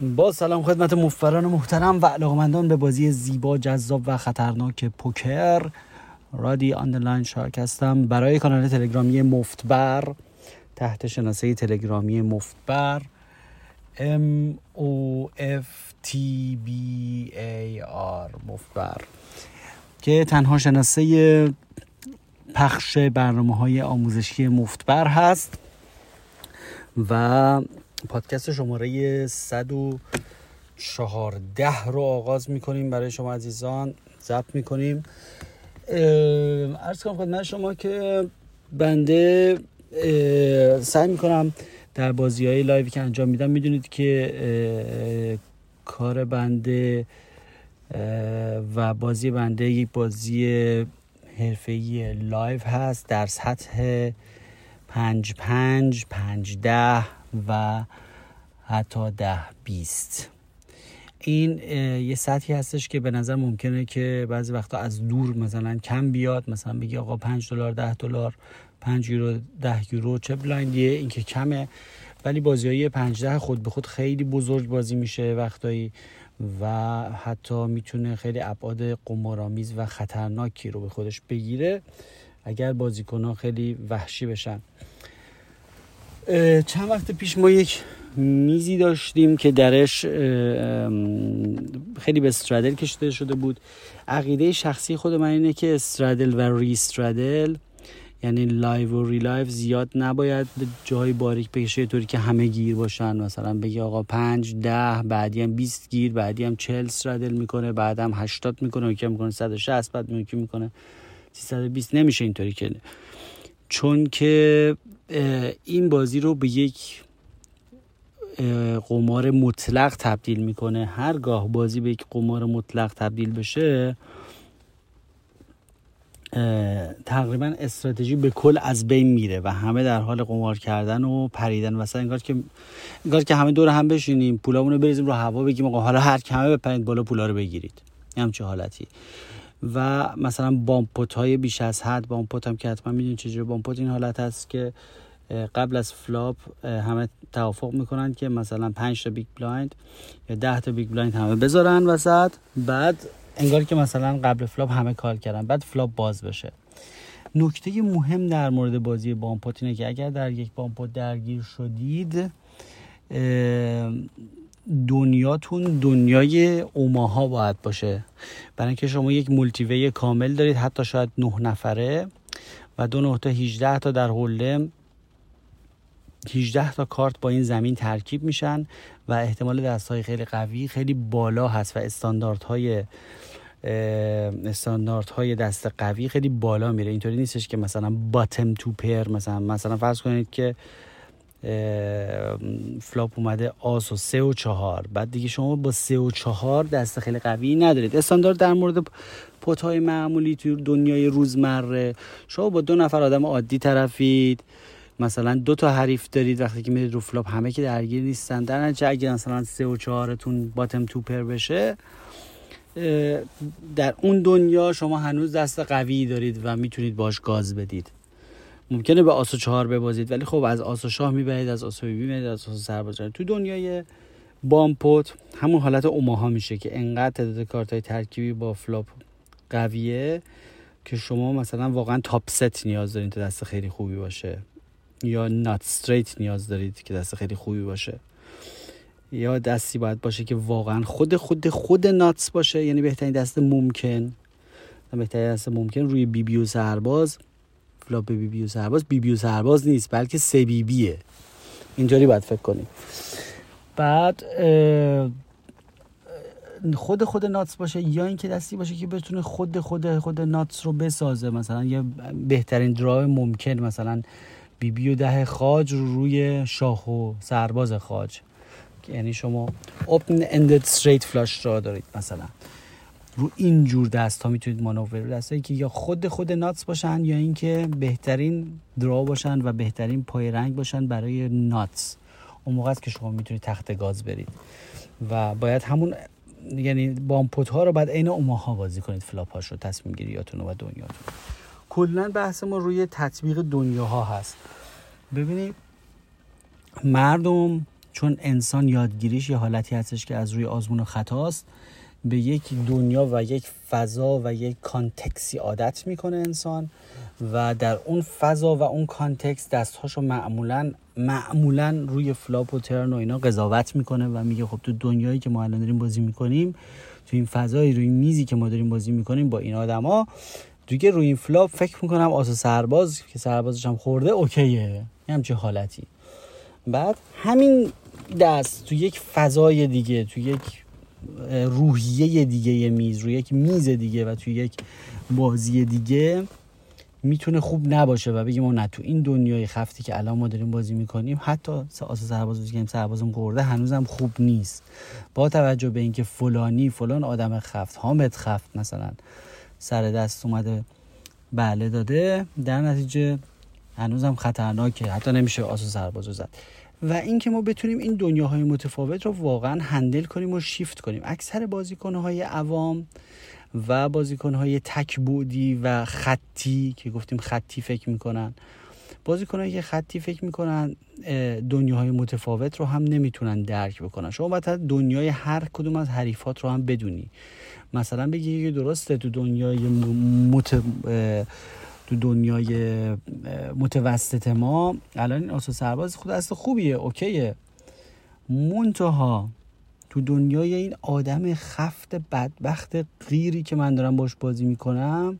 با سلام خدمت مفتبران محترم و علاقمندان به بازی زیبا جذاب و خطرناک پوکر. رادی underline shark هستم برای کانال تلگرامی مفتبر تحت شناسه تلگرامی مفتبر. M O F T B A R مفتبر. که تنها شناسه پخش برنامه های آموزشی مفتبر هست و پادکست شماره 114 رو آغاز می‌کنیم برای شما عزیزان. ضبط می‌کنیم. عرض کنم خدمت شما که بنده سعی می‌کنم در بازی های live ی که انجام میدم می‌دونید که کار بنده و بازی بنده یک بازی حرفه‌ای live هست در سطح پنج پنج پنج ده و حتی ده بیست. این یه سطحی هستش که به نظر ممکنه که بعضی وقتا از دور مثلا کم بیاد. مثلا بگی آقا 5 دلار 10 دلار 5 یورو 10 یورو چه بلایندیه؟ این که کمه. ولی بازی های 5 ده خود به خود خیلی بزرگ بازی میشه وقتایی و حتی می‌تونه خیلی ابعاد قمارآمیز و خطرناکی رو به خودش بگیره اگر بازیکن ها خیلی وحشی بشن. چند وقت پیش ما یک میزی داشتیم که درش خیلی به استرادل کشیده شده بود. عقیده شخصی خود من اینه که استرادل و ری استرادل یعنی لایو و ری لایو زیاد نباید به جای باریک بکشه طوری که همه گیر باشن. مثلا بگی آقا پنج ده بعدی هم 20 گیر بعدی هم 40 استرادل می‌کنه بعد هم 80 می‌کنه و می‌کنه 160 بعد می‌کنه می‌کنه 320 نمیشه اینطوری که چون که این بازی رو به یک قمار مطلق تبدیل می‌کنه. هرگاه بازی به یک قمار مطلق تبدیل بشه تقریبا استراتژی به کل از بین میره و همه در حال قمار کردن و پریدن واسه انگار که انگار که همه دور هم بشینیم پولامون رو بریزیم رو هوا بگیم آقا حالا هر کمه بپرید بالا پولا رو بگیرید. همچه حالتی. و مثلا bomb pot های بیش از حد bomb pot هم که حتما می‌دونید چجوری bomb pot این حالت هست که قبل از flop همه توافق می‌کنن که مثلا 5 تا big blind یا 10 تا big blind همه بذارن وسط. بعد انگار که مثلا قبل flop همه call کردن بعد flop باز بشه. نکته مهم در مورد بازی bomb pot اینه که اگر در یک bomb pot درگیر شدید دنیاتون دنیای اوماها باید باشه. برای اینکه شما یک مولتیوی کامل دارید حتی شاید نه نفره و دو نه تا 18 تا در هولدم 18 تا کارت با این زمین ترکیب میشن و احتمال دست های خیلی قوی خیلی بالا هست و استانداردهای استانداردهای دست قوی خیلی بالا میره. اینطوری نیستش که مثلا باتم تو پر مثلا مثلا فرض کنید که flop اومده آس و سه و چهار. بعد دیگه شما با سه و چهار دست خیلی قوی ندارید. استاندارد در مورد pot های معمولی توی دنیای روزمره. شما با دو نفر آدم عادی طرفید. مثلا دو تا حریف دارید وقتی که میرید رو flop همه که درگیر نیستن. در نتیجه اگه مثلا سه و چهارتون bottom two pair بشه در اون دنیا شما هنوز دست قوی دارید و می‌تونید باش گاز بدید. ممکنه به آس و چهار ببازید ولی خب از آس و شاه می‌برید از آس و بی می‌برید از آس سرباز تو دنیای bomb pot همون حالت اوماها میشه که انقدر تعداد کارت های ترکیبی با flop قویه که شما مثلا واقعا top set نیاز دارید تا دست خیلی خوبی باشه. یا nut straight نیاز دارید که دست خیلی خوبی باشه. یا دستی باید باشه که واقعا خود خود خود nuts باشه یعنی بهترین دست ممکن. بهترین دست ممکن روی بی بی و سرباز. flop بی بی و سرباز. بی بی و سرباز نیست بلکه سه بی بیه اینجوری باید فکر کنیم. باید خود خود nuts باشه یا اینکه دستی باشه که بتونه خود خود خود nuts رو بسازه. مثلا یه بهترین draw ی ممکن مثلا بی بی و ده خاج رو روی شاه و سرباز خاج. یعنی شما open ended straight flush را دارید مثلا. رو این جور دست ها می‌تونید مانور دستایی که یا خود خود nuts باشن یا اینکه بهترین draw باشن و بهترین پای رنگ باشن برای nuts. اون موقع است که شما می‌تونید تخت گاز برید. و باید همون یعنی bomb pot ها رو باید عین اوماها بازی کنید flop هاش رو تصمیم گیریاتون و دنیاتون کلا بحث ما روی تطبیق دنیاها هست. ببینید مردم چون انسان یادگیریش یه حالتی هستش که از روی آزمون و خطاست. به یک دنیا و یک فضا و یک context ی عادت می‌کنه انسان و در اون فضا و اون context دستهاشو معمولا معمولا روی flop و turn و اینا قضاوت می‌کنه و میگه خب تو دنیایی که ما الان داریم بازی می‌کنیم تو این فضایی روی میزی که ما داریم بازی می‌کنیم با این آدما دیگه روی این flop فکر می‌کنم آس و سرباز که سربازش هم خورده okay ه. یه همچه حالتی. بعد همین دست تو یک فضای دیگه تو یک روحیه دیگه میز روی یک میز دیگه و تو یک بازی دیگه می‌تونه خوب نباشه و بگیم نه تو این دنیای خفتی که الان ما داریم بازی می‌کنیم حتی آس سرباز بازی کنیم سربازم قرده هنوزم خوب نیست. با توجه به اینکه فلانی فلان آدم خفت حامد خفت مثلا سر دست اومده بله داده در نتیجه هنوزم خطرناکه. حتی نمیشه آس سربازو زد. و اینکه ما بتونیم این دنیاهای متفاوت رو واقعا هندل کنیم و شیفت کنیم. اکثر بازیکنهای عوام و بازیکنهای تک بودی و خطی که گفتیم خطی فکر می‌کنن بازیکنهایی که خطی فکر می‌کنن دنیاهای متفاوت رو هم نمی‌تونن درک بکنن. شما باید دنیای هر کدوم از حریفات رو هم بدونی. مثلا بگی درسته تو دنیای مت... تو دنیای متوسط ما. الان این آسو سرباز خود است خوبیه اوکیه. منتها تو دنیای این آدم خفت بدبخت غیری که من دارم باش بازی می‌کنم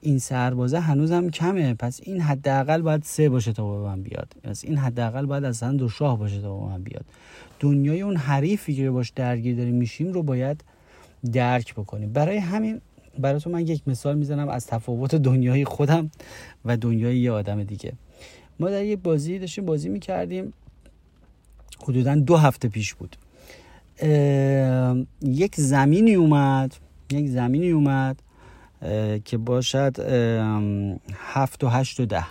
این سربازه هنوزم کمه. پس این حداقل باید سه باشه تا به من بیاد. پس این حداقل باید اصلا دو شاه باشه تا به من بیاد. دنیای اون حریفی که باش درگیر داریم میشیم رو باید درک بکنیم. برای همین براتون من یک مثال می‌زنم از تفاوت دنیای خودم و دنیای یه آدم دیگه. ما در یک بازی داشتیم بازی می‌کردیم. حدودا دو هفته پیش بود. یک زمینی اومد یک زمینی اومد که باشد هفت و هشت و ده.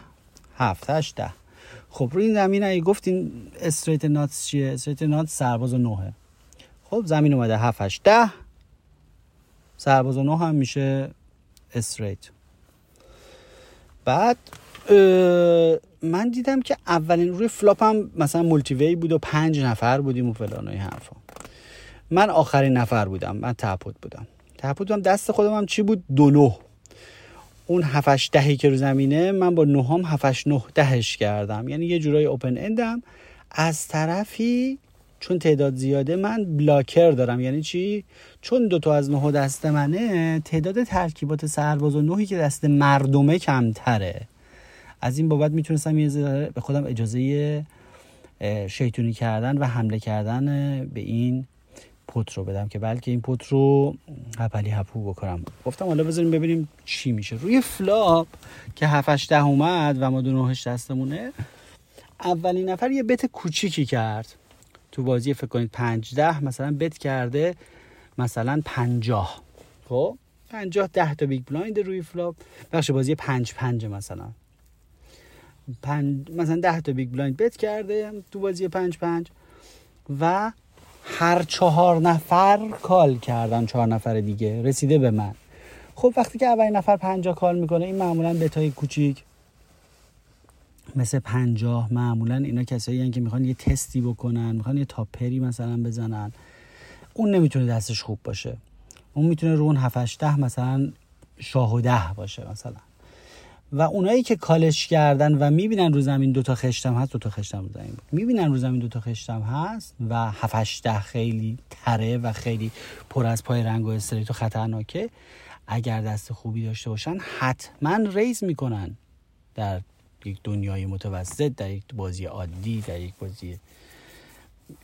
هفت هشت ده. خب روی این زمین اگه گفتین استریت ناتس چیه؟ استریت ناتس سرباز و نوه خب زمین اومده هفت هشت ده. سرباز نه هم میشه straight. بعد من دیدم که اولین روی flop هم مثلا multiway بود و پنج نفر بودیم و فلان و حرفا. من آخرین نفر بودم من ته pot بودم. ته pot بودم دست خودم هم چی بود؟ دو نه اون هفت هشت دهی که رو زمینه من با نهم هفت هشت نه دهش کردم. یعنی یه جورای open-end م از طرفی چون تعداد زیاده من blocker دارم. یعنی چی؟ چون دو تا از نه دست منه تعداد ترکیبات سرباز و نهی که دست مردمه کمتره. از این بابت می‌تونستم یه به خودم اجازه شیطونی کردن و حمله کردن به این pot رو بدم که بلکه این pot رو هپلی هپو بکنم. گفتم حالا بذاریم ببینیم چی میشه. روی flop که 7 ده اومد و ما دو نهش دستمونه اولین نفر یه bet کوچیکی کرد. تو بازی فکر کنید 15 مثلا bet کرده مثلا 50 خب؟ 50 10 تا big blind روی flop. بخش بازی 5 5 مثلا. پنج مثلا 10 تا big blind bet کرده تو بازی 5 5 و هر چهار نفر call کردن چهار نفر دیگه. رسیده به من. خب وقتی که اولین نفر پنجاه کال می‌کنه این معمولا بتای کوچیک. مثل پنجاه معمولا اینا کسایی که می‌خوان یه تستی بکنن می‌خوان یه تاپری مثلا بزنن. اون نمی‌تونه دستش خوب باشه. اون می‌تونه رو اون هفتش ده مثلا شاه و ده باشه مثلا. و اونایی که کالش کردن و می‌بینن رو زمین دوتا خشتم هست دوتا خشتم رو زمین می‌بینن رو زمین دوتا خشتم هست و هفتش ده خیلی تره و خیلی پر از پای رنگ و استریت و خطرناکه. اگر دست خوبی داشته باشن حتما ریز می‌کنن در یک دنیای متوسط در یک بازی عادی در یک بازی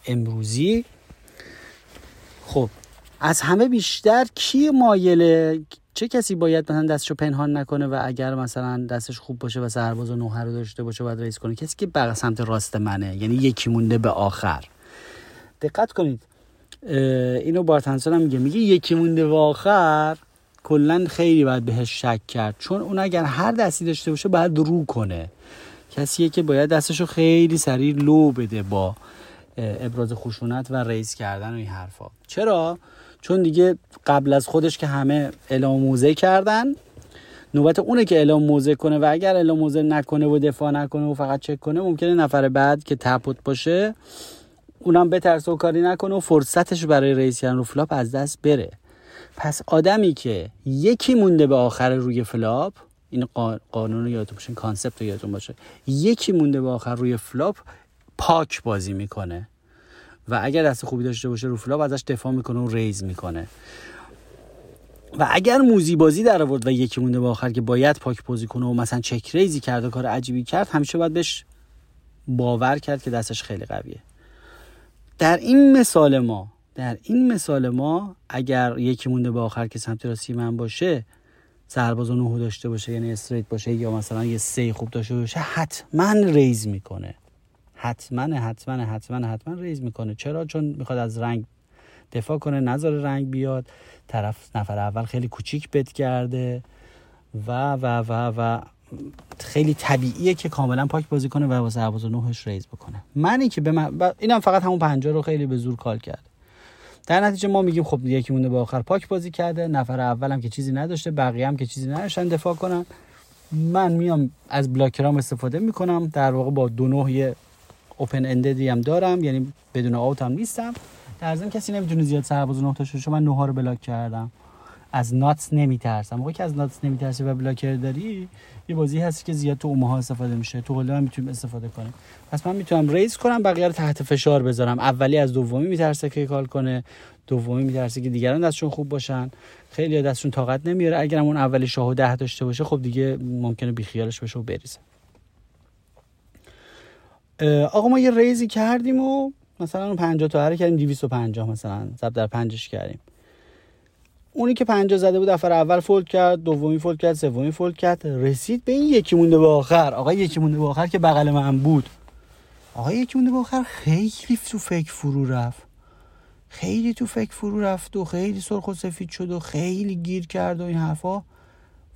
امروزی. خب از همه بیشتر کی مایله؟ چه کسی باید مثلا دستشو پنهان نکنه و اگر مثلا دستش خوب باشه و سرباز و نوحه رو داشته باشه باید ریس کنه؟ کسی که بر سمت راست منه یعنی یکی مونده به آخر. دقت کنید. اینو بارتنسون هم میگه. میگه یکی مونده به آخر کلا خیلی باید بهش شک کرد. چون اون اگر هر دستی داشته باشه باید رو کنه. کسیه که باید دستشو خیلی سریع لو بده با ابراز خشونت و ریز کردن و این حرفا. چرا؟ چون دیگه قبل از خودش که همه اعلام موزه کردن نوبت اونه که اعلام موزه کنه و اگر اعلام موزه نکنه و دفاع نکنه و فقط چک کنه ممکنه نفر بعد که تپوت باشه اونم بترسه و کاری نکنه و فرصتش برای raise کردن رو flop از دست بره. پس آدمی که یکی مونده به آخر روی flop این قانون رو یادتون باشه concept رو یادتون باشه. یکی مونده به آخر روی flop پاک بازی می‌کنه و اگر دست خوبی داشته باشه رو flop ازش دفاع می‌کنه و raise می‌کنه. و اگر موزی بازی در آورد و یکی مونده به آخر که باید پاک بازی کنه و مثلا check-raise ی کرد و کار عجیبی کرد همیشه باید بهش باور کرد که دستش خیلی قویه. در این مثال ما در این مثال ما اگر یکی مونده به آخر که سمت راستی من باشه سرباز و نهو داشته باشه یعنی استریت باشه یا مثلا یه سه خوب داشته باشه حتما ریز می‌کنه. حتما حتما حتما حتما ریز می‌کنه. چرا؟ چون می‌خواد از رنگ دفاع کنه نظر رنگ بیاد. طرف نفر اول خیلی کوچیک بت کرده و و و و خیلی طبیعیه که کاملا پاک بازی کنه و واسه و نوهش ریز بکنه. منی که به من اینم فقط همون پنجاه رو خیلی به زور call کرد. در نتیجه ما میگیم خب یکی مونده به آخر پاک بازی کرده. نفر اولم که چیزی نداشته بقیه هم که چیزی نداشتن دفاع کنن. من میام از blocker ام استفاده می‌کنم. در واقع با دو نه یه open-ended ی هم دارم یعنی بدون out هم نیستم. در ضمن کسی نمی‌تونه زیاد سرباز نه تا شو من نه رو block کردم. از ناتس نمیترسم. موقعی که از ناتس نمیترسی و بلاکر داری یه بازی هست که زیاد تو اوماها استفاده میشه. تو هولده هم می‌تونیم استفاده کنیم. پس من می‌تونم ریز کنم بقیه رو تحت فشار بذارم. اولی از دومی میترسه که کال کنه دومی میترسه که دیگران دستشون خوب باشن. خیلی دستشون طاقت نمیاره. اگر اون اولی شاه ده داشته باشه خب دیگه ممکنه بیخیالش بشه و بریزه. آقا ما یه ریزی کردیم و مثلا اون 50 تا هر کردیم 250 مثلا. ضرب در پنجش کردیم. اونی که 50 زده بود نفر اول fold کرد دومی fold کرد سومی fold کرد. رسید به این یکی مونده به آخر. آقا یکی مونده به آخر که بغل من بود. آقا یکی مونده به آخر. خیلی تو فکر فرو رفت. خیلی تو فکر فرو رفت و خیلی سرخ و سفید شد و خیلی گیر کرد و این حرفا.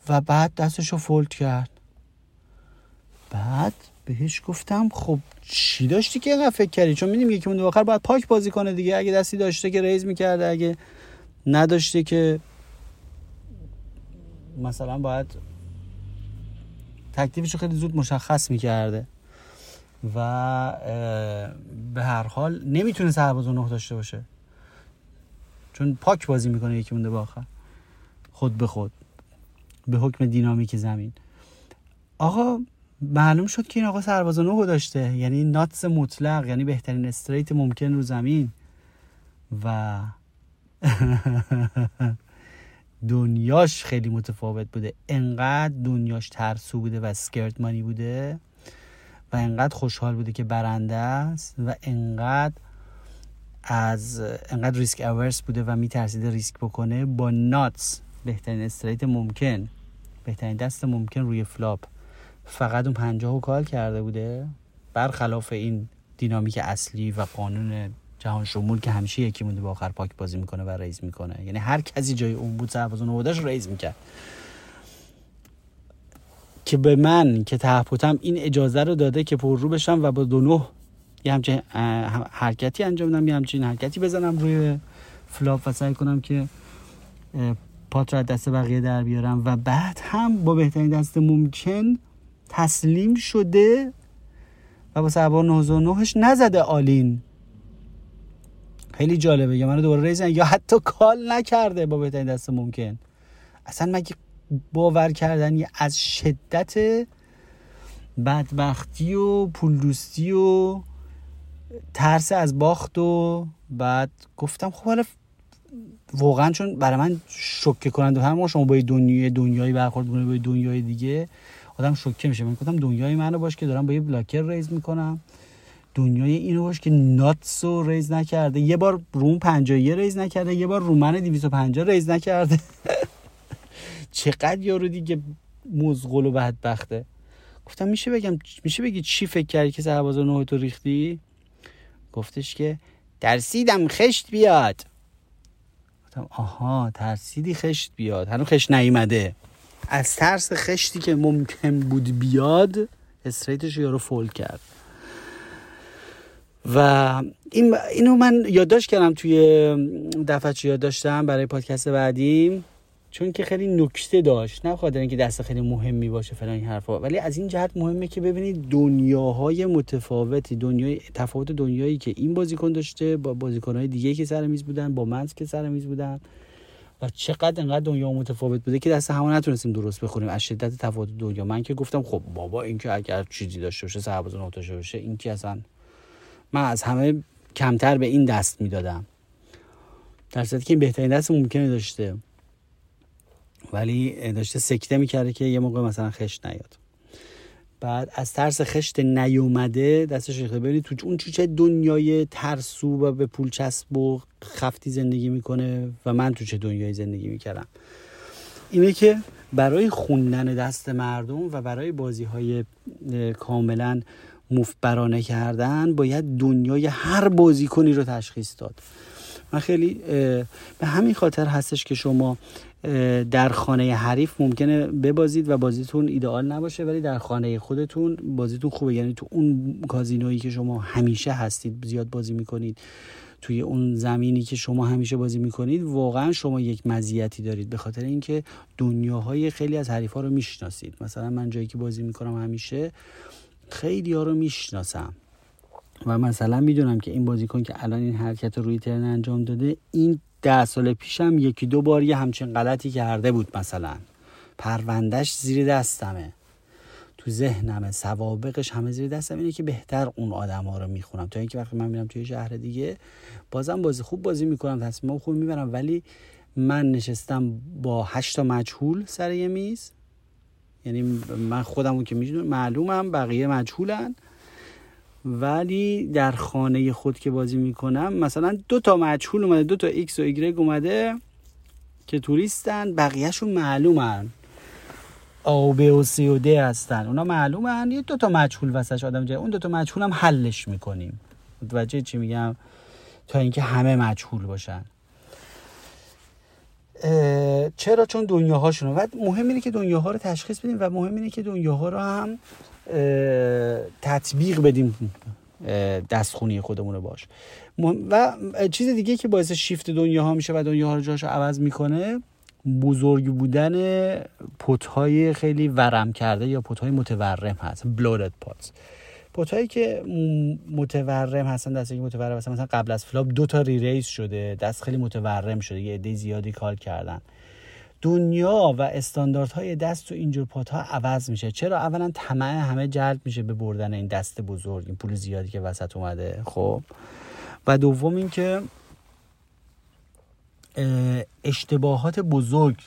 و بعد دستشو fold کرد. بعد بهش گفتم خب چی داشتی که اینقدر فکر کردی؟ چون میدیم یکی مونده آخر باید پاک بازی کنه دیگه. اگه دستی داشته که raise می‌کرده اگه نداشته که مثلا باید تکلیفش خیلی زود مشخص می‌کرده. و به هر حال نمی‌تونه سرباز نه داشته باشه. چون پاک بازی می‌کنه یکی مونده به آخر. خود به خود. به حکم دینامیک زمین. آقا معلوم شد که این آقا سرباز نه داشته یعنی ناتس مطلق یعنی بهترین استریت ممکن رو زمین. و دنیاش خیلی متفاوت بوده. انقدر دنیاش ترسو بوده و scared money بوده و انقدر خوشحال بوده که برنده است و انقدر از انقدر risk averse بوده و میترسیده ریسک بکنه. با nuts بهترین straight ممکن بهترین دست ممکن روی flop فقط اون پنجاه call کرده بوده؟ برخلاف این دینامیک اصلی و قانون جهان شمول که همیشه یکی مونده با آخر پاک بازی می‌کنه و raise می‌کنه. یعنی هر کسی جای اون بود سرباز نه داشت raise می‌کرد. که به من که ته pot م این اجازه رو داده که پر رو بشم و با دو نه یه همچین حرکتی انجام بدم یه همچین حرکتی بزنم روی flop و سعی کنم که pot رو دست بقیه در بیارم. و بعد هم با بهترین دست ممکن تسلیم شده و با سرباز نهش نزده all-in. خیلی جالبه یا منو دوباره raise یا حتی call نکرده با بهترین دست ممکن. اصلا مگه باور کردنی از شدت بدبختی و پول دوستی و ترس از باخت و بعد گفتم خب حالا واقعا چون برای من شوکه کننده هم شما با دنیای دنیایی برخورد کنید با دنیای دیگه آدم شوکه میشه. من گفتم دنیای منو باش که دارم با یه blocker raise می‌کنم. دنیای اینو باش که nuts رو raise نکرده. یه بار روم 51 raise نکرده یه بار رومن 250 raise نکرده. چقدر یارو دیگه مزغول و بدبخته. گفتم میشه بگم میشه بگی چی فکر کردی که سرباز نه تو ریختی؟ گفتش که ترسیدم خشت بیاد. گفتم آها ترسیدی خشت بیاد. هنو خشت نیومده. از ترس خشتی که ممکن بود بیاد استریتش یارو فول کرد. و این اینو من یادداشت کردم توی دفترچه یاد داشتم برای پادکست بعدی چون که خیلی نکته داشت. نه خاطر اینکه دست خیلی مهمی باشه فلان این حرفا ولی از این جهت مهمه که ببینید دنیاهای متفاوتی دنیای تفاوت دنیایی که این بازیکن داشته با بازیکنهای دیگه که سر میز بودن با منز که سر میز بودن. و چقدر انقدر دنیا متفاوت بوده که دست همون نتونستیم درست بخوریم از شدت تفاوت دنیا. من که گفتم خب بابا این که اگر چیزی داشته باشه سرباز نوتاشه باشه این که اصلا من از همه کمتر به این دست می‌دادم. در صورتی که این بهترین دست ممکنه داشته. ولی داشته سکته می‌کرده که یه موقع مثلا خشت نیاد. بعد از ترس خشت نیومده دستش ریخته. ببینید تو اون چه دنیای ترسو و به پول چسب و خفتی زندگی می‌کنه و من تو چه دنیای زندگی می‌کردم. اینه که برای خوندن دست مردم و برای بازی های کاملا مفبرانه کردن باید دنیای هر بازیکنی رو تشخیص داد. من خیلی به همین خاطر هستش که شما در خانه حریف ممکنه ببازید و بازیتون ایدئال نباشه ولی در خانه خودتون بازیتون خوبه. یعنی تو اون کازینویی که شما همیشه هستید زیاد بازی می‌کنید توی اون زمینی که شما همیشه بازی می‌کنید واقعا شما یک مزیتی دارید. به خاطر اینکه دنیاهای خیلی از حریفا رو می‌شناسید. مثلا من جایی که بازی می‌کنم همیشه خیلی ها رو می‌شناسم. و مثلا می‌دونم که این بازیکن که الان این حرکت روی ترن انجام داده این ده سال پیشم یکی دو بار یه همچین غلطی کرده بود مثلا. پروندهش زیر دستمه. تو ذهنمه سوابقش همه زیر دستم اینه که بهتر اون آدم ها رو می‌خونم. تا اینکه وقتی من میرم توی شهر دیگه بازم بازی خوب بازی می‌کنم تصمیم خوب می‌برم. ولی من نشستم با هشتا مجهول سر یه میز. یعنی من خودمون که می‌دونم معلومم بقیه مجهولن. ولی در خانه خود که بازی می‌کنم مثلا دو تا مجهول اومده دو تا ایکس و ایگرگ اومده که توریستن بقیهشون معلومن. آ و و سی و دی هستن. اونا معلومن. یه دو تا مجهول واسش آدم جای اون دو تا مجهول هم حلش می‌کنیم. متوجه چی میگم؟ تا اینکه همه مجهول باشن. چرا؟ چون دنیاهاشون و مهم اینه که دنیاها رو تشخیص بدیم و مهم اینه که دنیاها رو هم تطبیق بدیم دستخونی خودمون رو باش و چیز دیگه که باعث شیفت دنیا ها میشه و دنیا ها رو جاش عوض می‌کنه بزرگ بودن پتهای خیلی ورم کرده یا پتهای متورم هست بلودد پاتس pot هایی که متورم هستن دستی که متورم هستن مثلا قبل از flop دو تا reraise شده دست خیلی متورم شده یه عده زیادی call کردن. دنیا و استانداردهای دست و اینجور pot ها عوض میشه. چرا؟ اولا طمع همه جلب میشه به بردن این دست بزرگ این پول زیادی که وسط اومده خب. و دوم اینکه اشتباهات بزرگ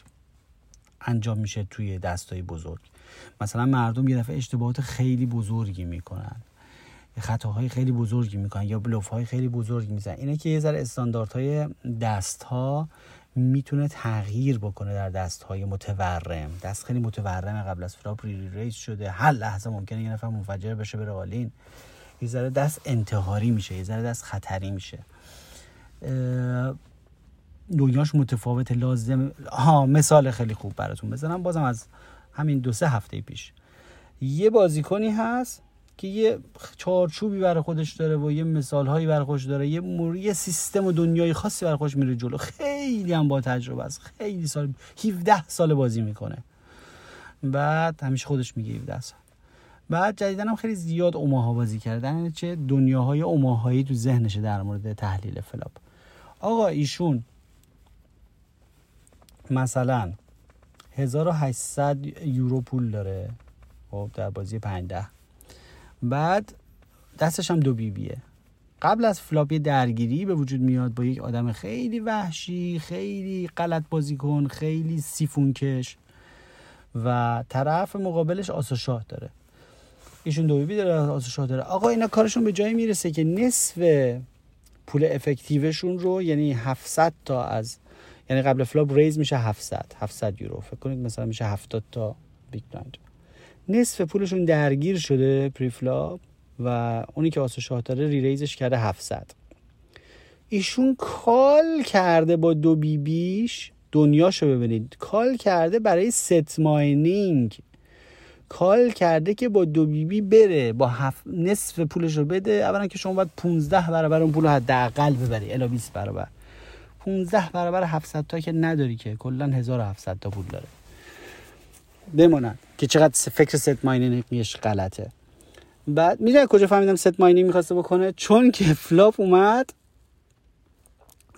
انجام میشه توی دستای بزرگ. مثلا مردم یه دفعه اشتباهات خیلی بزرگی می‌کنن. خطاهای خیلی بزرگی می‌کنن یا بلوف های خیلی بزرگی می‌زنن. اینه که یه ذره استانداردهای دست ها می‌تونه تغییر بکنه در دست های متورم. دست خیلی متورم قبل از flop reraise شده. هر لحظه ممکنه یه نفر منفجر بشه بره all in. یه ذره دست انتحاری میشه یه ذره دست خطری میشه. دنیاش متفاوته لازم. ها مثال خیلی خوب براتون بزنم. بازم از همین دو سه هفته پیش. یه بازیکنی هست که یه چارچوبی برای خودش داره و یه مثال هایی برای خودش داره. یه مور... یه سیستم و دنیای خاصی برای خودش میره جلو. خیلی هم با تجربه است. خیلی سال 17 سال بازی می‌کنه. بعد همیشه خودش میگه 17 سال. بعد جدیدن هم خیلی زیاد اوماها بازی کردن یعنی چه دنیاهای اوماهایی تو ذهنشه در مورد تحلیل flop آقا ایشون مثلا 1800 یورو پول داره. خب در بازی 5 بعد دستش هم دو بی‌بیه قبل از flop ی درگیری به وجود میاد با یک آدم خیلی وحشی خیلی غلط بازی کن خیلی سیفون کش و طرف مقابلش آس و شاه داره. ایشون دو بی‌بی داره آس و شاه داره. آقا اینا کارشون به جایی می‌رسه که نصف پول effective شون رو یعنی 700 تا از یعنی قبل flop raise میشه 700 700 یورو. فکر کنید مثلا میشه 70 تا big blind نصف پولشون درگیر شده preflop و اونی که آس و شاه داره reraise ش کرده 700 ایشون call کرده با دو بی بیش دنیاشو ببینید. call کرده برای set mining. call کرده که با دو بی بی بره با هف... نصف پولش رو بده. اولا که شما باید 15 برابر اون پول حداقل ببری الا 20 برابر. 15 برابر 700 تا که نداری که. کلا 1700 تا پول داره. بمونن. که چقدر فکر set mining ش غلطه. بعد می‌دونی کجا فهمیدم set mining می‌خواسته بکنه؟ چون که flop اومد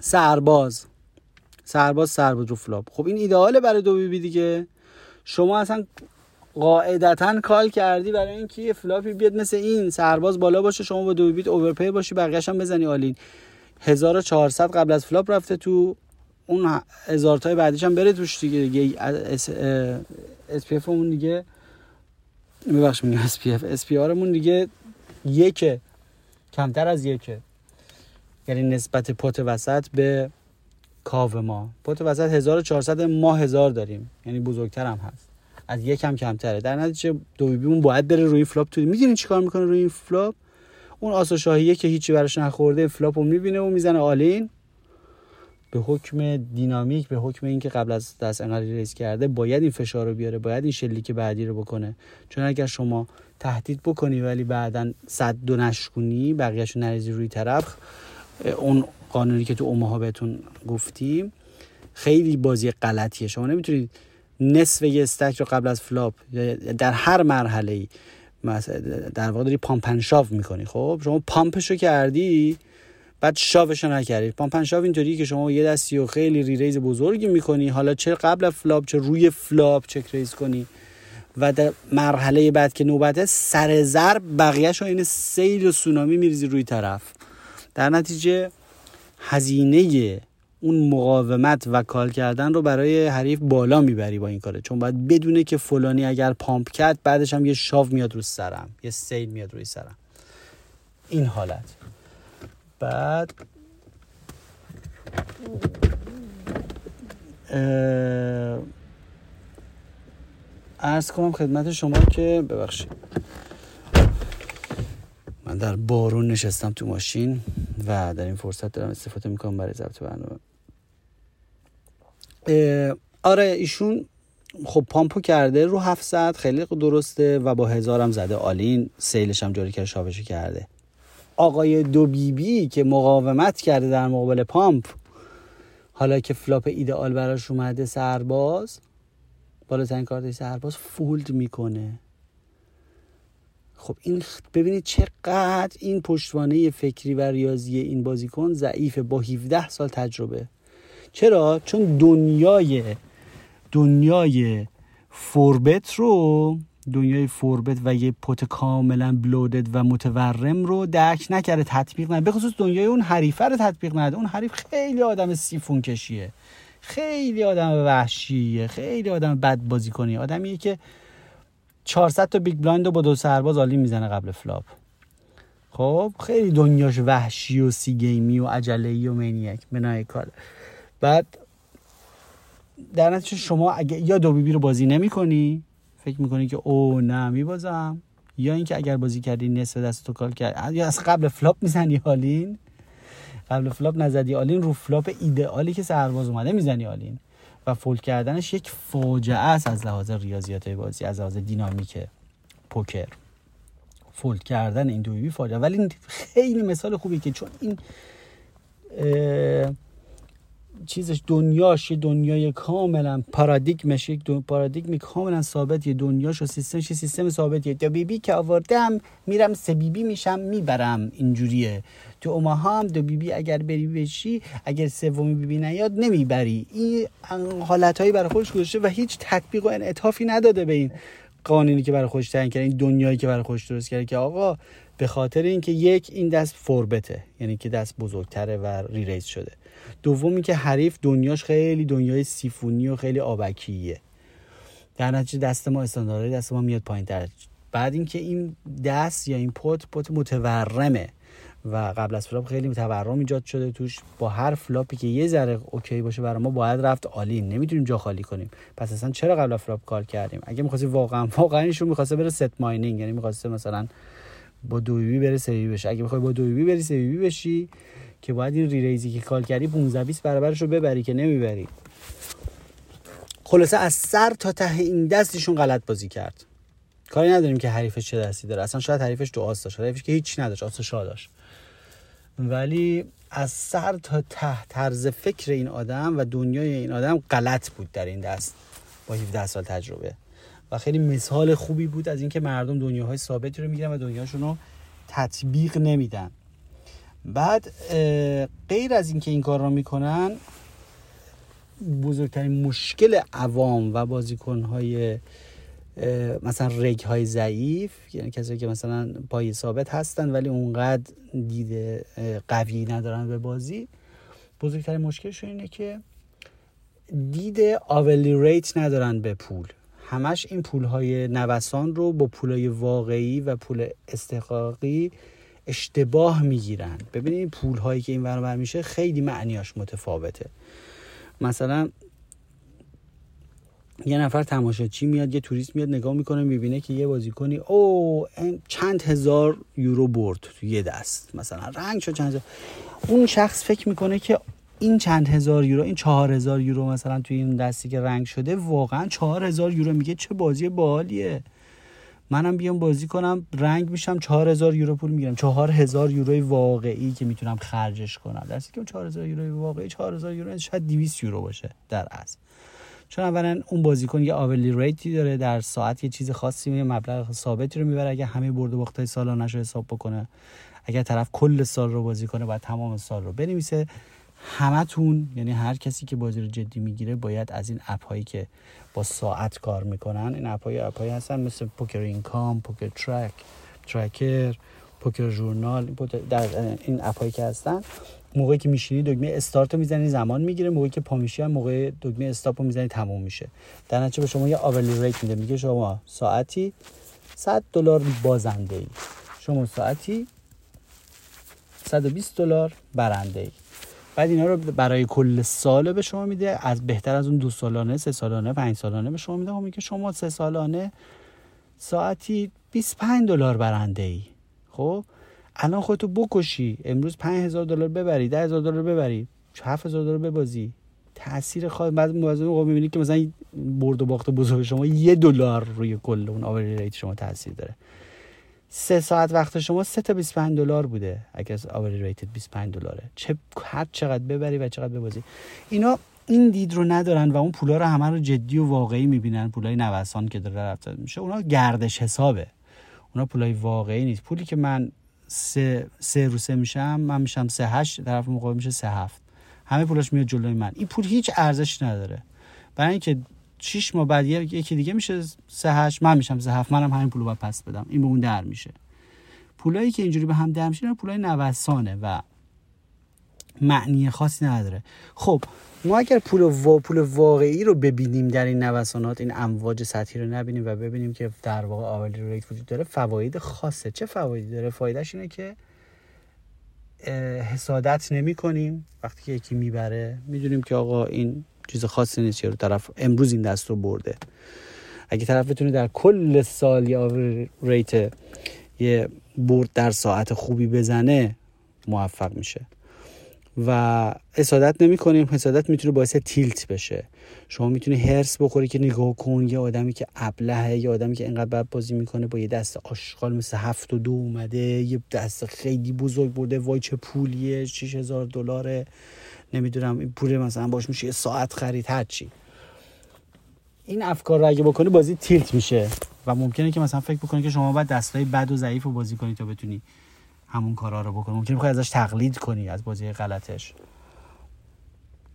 سرباز. سرباز سر بود رو flop. خب این ایدئاله برای دو بی بی دیگه. شما اصلا قاعدتا call کردی برای اینکه یه flop ی بیاد مثل این. سرباز بالا باشه شما با دو بی‌بیت overpair باشی بقیه‌ش هم بزنی all in 1400 قبل از flop رفته تو اون هزار تای بعدیش هم بره توش دیگه. دیگه SPF مون دیگه. ببخش میگم SPF. SPR مون دیگه یکه. کمتر از یکه. یعنی نسبت pot وسط به کاو ما. pot وسط 1400 ما هزار داریم. یعنی بزرگتر هم هست. از یکم کمتره. در نتیجه دو باید بره روی flop. تو می‌دونین چیکار می‌کنه روی این flop؟ اون آس و شاهیه که هیچی براش نخورده flop رو می‌بینه و می‌زنه all in. به حکم دینامیک به حکم اینکه قبل از دست انقدر raise کرده باید این فشار رو بیاره باید این شلیک بعدی رو بکنه. چون اگر شما تهدید بکنی ولی بعدا سد رو نشکنی بقیهشو نریزی روی طرف اون قانونی که تو اوماها بهتون گفتیم خیلی بازی غلطیه. شما نمی‌تونید نصف یه stack رو قبل از flop در هر مرحله ای در واقع داری pump and shove می‌کنی. خب شما pump ش رو کردی بعد shove ش رو نکردی pump and shove اینطوری که شما یه دستی و خیلی reraise بزرگی می‌کنی. حالا چه قبل flop چه روی flop check raise کنی. و در مرحله بعد که نوبته سر ضرب بقیهش این سیل و سونامی میریزی روی طرف. در نتیجه هزینه اون مقاومت و call کردن رو برای حریف بالا می‌بری با این کاره. چون باید بدونه که فلانی اگر pump کرد بعدش هم یه shove میاد رو سرم یه سیل میاد روی سرم. این حالت. بعد ارز کنم خدمت شما که ببخشید. من در بارون نشستم تو ماشین و در این فرصت دارم استفاده می‌کنم برای ضبط برنامه. آره ایشون خب پامپو کرده رو 700 خیلی درسته و با هزارم زده آلین سیلش هم جاری کرده شابشو کرده. آقای دو بی بی که مقاومت کرده در مقابل pump حالا که flop ایدئال براش اومده سرباز بالاترین کارت سرباز fold می‌کنه. خب این ببینید چقدر این پشتوانه فکری و ریاضی این بازیکن ضعیفه با 17 سال تجربه. چرا؟ چون دنیای دنیای four bet رو دنیای فوربت و یه پوت کاملا بلودد و متورم رو درک نکرده تطبیق نده بخصوص دنیای اون حریفه رو تطبیق نده اون حریف خیلی آدم سیفون کشیه. خیلی آدم وحشیه. خیلی آدم بد بازی کنی آدمیه که 400 تا بیگ بلایند رو با دو سرباز عالی می‌زنه قبل فلاپ. خب خیلی دنیاش وحشی و سی گیمی و عجله و مینیک بنای کار. بعد در نتیجه شما اگه یا دو بی بی رو بازی نمی کنی فکر می‌کنی که او نه میبازم. یا اینکه اگر بازی کردی نصف دست تو call کرد یا از قبل flop می‌زنی all in. قبل flop نزدی all in رو flop ایدئالی که سرباز اومده می‌زنی all in. و fold کردنش یک فاجعه است از لحاظ ریاضیات بازی از لحاظ دینامیک پوکر. fold کردن این دو بی‌بی فاجعه. ولی خیلی مثال خوبی که چون این چیزش دنیاش یه دنیای کاملا پارادیگمش یک پارادیگمی کاملا ثابت یه دنیاش و سیستمش سیستم ثابتیه بی بی که آوردم میرم سه بی بی میشم می‌برم. اینجوریه. تو اوماها هم دو بی بی اگر بری بشی اگر سومی بی بی نیاد نمی‌بری. این حالتهایی برای خودش گذاشته و هیچ تطبیق و انعطافی نداده به این قانونی که برای خودش تعیین کرده این دنیایی که برای خودش درست کرده که آقا به خاطر اینکه یک این دست four-bet ه یعنی که دست بزرگتره و re-raise شده. دومی که حریف دنیاش خیلی دنیای سیفونی و خیلی آبکیه. در نتیجه دست ما استانداردهای دست ما میاد پایین. تر بعد اینکه این دست یا این pot pot متورمه و قبل از flop خیلی تورم ایجاد شده توش. با هر flop ی که یه ذره OK باشه برای ما باید رفت all-in. نمی‌تونیم جا خالی کنیم. پس اصلا چرا قبل از flop کار کردیم؟ اگه می‌خواستی واقعا واقعا ایشون می‌خواسته بره set mining یعنی می‌خواسته مثلا با دو بی بی بره سوی بشه. اگه بخوای با دو بی بی بری سوی بشی که باید این ریریزی که کال کردی 15 20 برابرش رو ببری که نمی‌بری. خلاصه از سر تا ته این دستشون غلط بازی کرد. کاری نداریم که حریفش چه دستی داره. اصلا شاید حریفش دو آس داشت. حریفش که هیچ نداشت. آس شاه داشت. ولی از سر تا ته طرز فکر این آدم و دنیای این آدم غلط بود در این دست. با 17 سال تجربه. و خیلی مثال خوبی بود از اینکه مردم دنیاهای ثابتی رو می‌گیرن و دنیاشون رو تطبیق نمیدن. بعد غیر از اینکه این کار رو می‌کنن بزرگترین مشکل عوام و بازیکنهای مثلا رگ های ضعیف یعنی کسایی که مثلا پای ثابت هستن ولی اونقدر دید قوی ندارن به بازی بزرگترین مشکلشون اینه که دید آولی ریت ندارن به پول. همش این پول های نوسان رو با پول های واقعی و پول استحقاقی اشتباه می‌گیرن. ببینید پول هایی که این ور میشه خیلی معنیاش متفاوته. مثلا یه نفر تماشاچی میاد یه توریست میاد نگاه می‌کنه می‌بینه که یه بازیکنی او چند هزار یورو برد تو یه دست. مثلا رنگ شد چند هزار. اون شخص فکر می‌کنه که این چند هزار یورو این چهار هزار یورو مثلا توی این دستی که رنگ شده واقعا چهار هزار یورو میگه چه بازی باحالیه. منم بیام بازی کنم رنگ میشم چهار هزار یورو پول می‌گیرم. چهار هزار یوروی واقعی که می‌تونم خرجش کنم. درستی که چهار هزار یوروی واقعی چهار هزار یورو شاید 200 یورو باشه در اصل چون اولا اون بازیکن یه آولی ریتی داره در ساعت یه چیز خاصی یه مبلغ ثابتی رو می‌بره. اگه همه برد و باختای سالانش رو حساب بکنه اگر طرف کل سال رو بازی کنه باید تمام سال رو بنویسه. همتون یعنی هر کسی که بازی رو جدی می‌گیره باید از این اپ هایی که با ساعت کار می‌کنن این اپ های اپ هایی هستن مثل Poker Income Poker Track Tracker Poker Journal در این اپ هایی که هستن موقعی که میشینی دکمه استارت رو می‌زنی زمان می‌گیره موقعی که پا میشی هم موقع دکمه stop رو می‌زنی تموم میشه. در نتیجه به شما یه hourly rate میده میگه شما ساعتی 100 دلار بازنده ای شما ساعتی 120 دلار برنده ای بعد اینا رو برای کل سال به شما میده. از بهتر از اون دو سالانه سه سالانه پنج سالانه به شما میده. خب میگه شما سه سالانه ساعتی 25 دلار برنده ای خب؟ الان خودتو بکشی. امروز 5000 دلار ببری 10000 دلار ببری 7000 دلار ببازی. تاثیر خواهد بعد موازه موقع می‌بینید که مثلا برد و باخت بزرگ شما یه دلار روی کل اون آوری ریت شما تاثیر داره. سه ساعت وقت شما سه تا 25 دلار بوده. اگر آوری ریت 25 دلاره. چه هر چقدر ببری و چقدر ببازی. اینا این دید رو ندارن و اون پولا رو همه رو جدی و واقعی می‌بینن. پولای نوسان که داره رفت میشه. اونا گردش حسابه. اونا پولای واقعی نیست. پولی که من سه, سه رو سه میشم من میشم سه هشت طرف مقابل میشه سه هفت. همه پولاش میاد جلوی من. این پول هیچ ارزش نداره. برای اینکه 6 ماه بعد یکی دیگه میشه سه هشت من میشم سه هفت منم همین پولو باید پس بدم. این به اون در میشه. پولایی که اینجوری به هم در میشه پولای نوسانه و معنی خاصی نداره. خب ما اگر پول و پول واقعی رو ببینیم در این نوسانات این امواج سطحی رو نبینیم و ببینیم که در واقع آولی ریت وجود داره فواید خاصه. چه فوایدی داره؟ فایدهش اینه که حسادت نمی کنیم وقتی که یکی می‌بره می‌دونیم که آقا این چیز خاصی نیست رو طرف امروز این دست رو برده. اگه طرف بتونه در کل سال یا ریت یه برد در ساعت خوبی بزنه موفق میشه. و حسادت نمی کنیم حسادت می‌تونه باعث تیلت بشه. شما می‌تونی هرس بخوری که نگاه کن یه آدمی که ابلهه یه آدمی که اینقدر بد بازی می‌کنه با یه دست آشغال مثل هفت و دو اومده یه دست خیلی بزرگ برده وای چه پولیه 6000 دلاره. نمی‌دونم این پول مثلا باش میشه یه ساعت خرید هرچی این افکار رو اگه بکنی بازی تیلت میشه. و ممکنه که مثلا فکر بکنی که شما باید دستای بد و ضعیف رو بازی کنی تا بتونی همون کارا رو بکنی. ممکنه بخوای ازش تقلید کنی از بازی غلطش.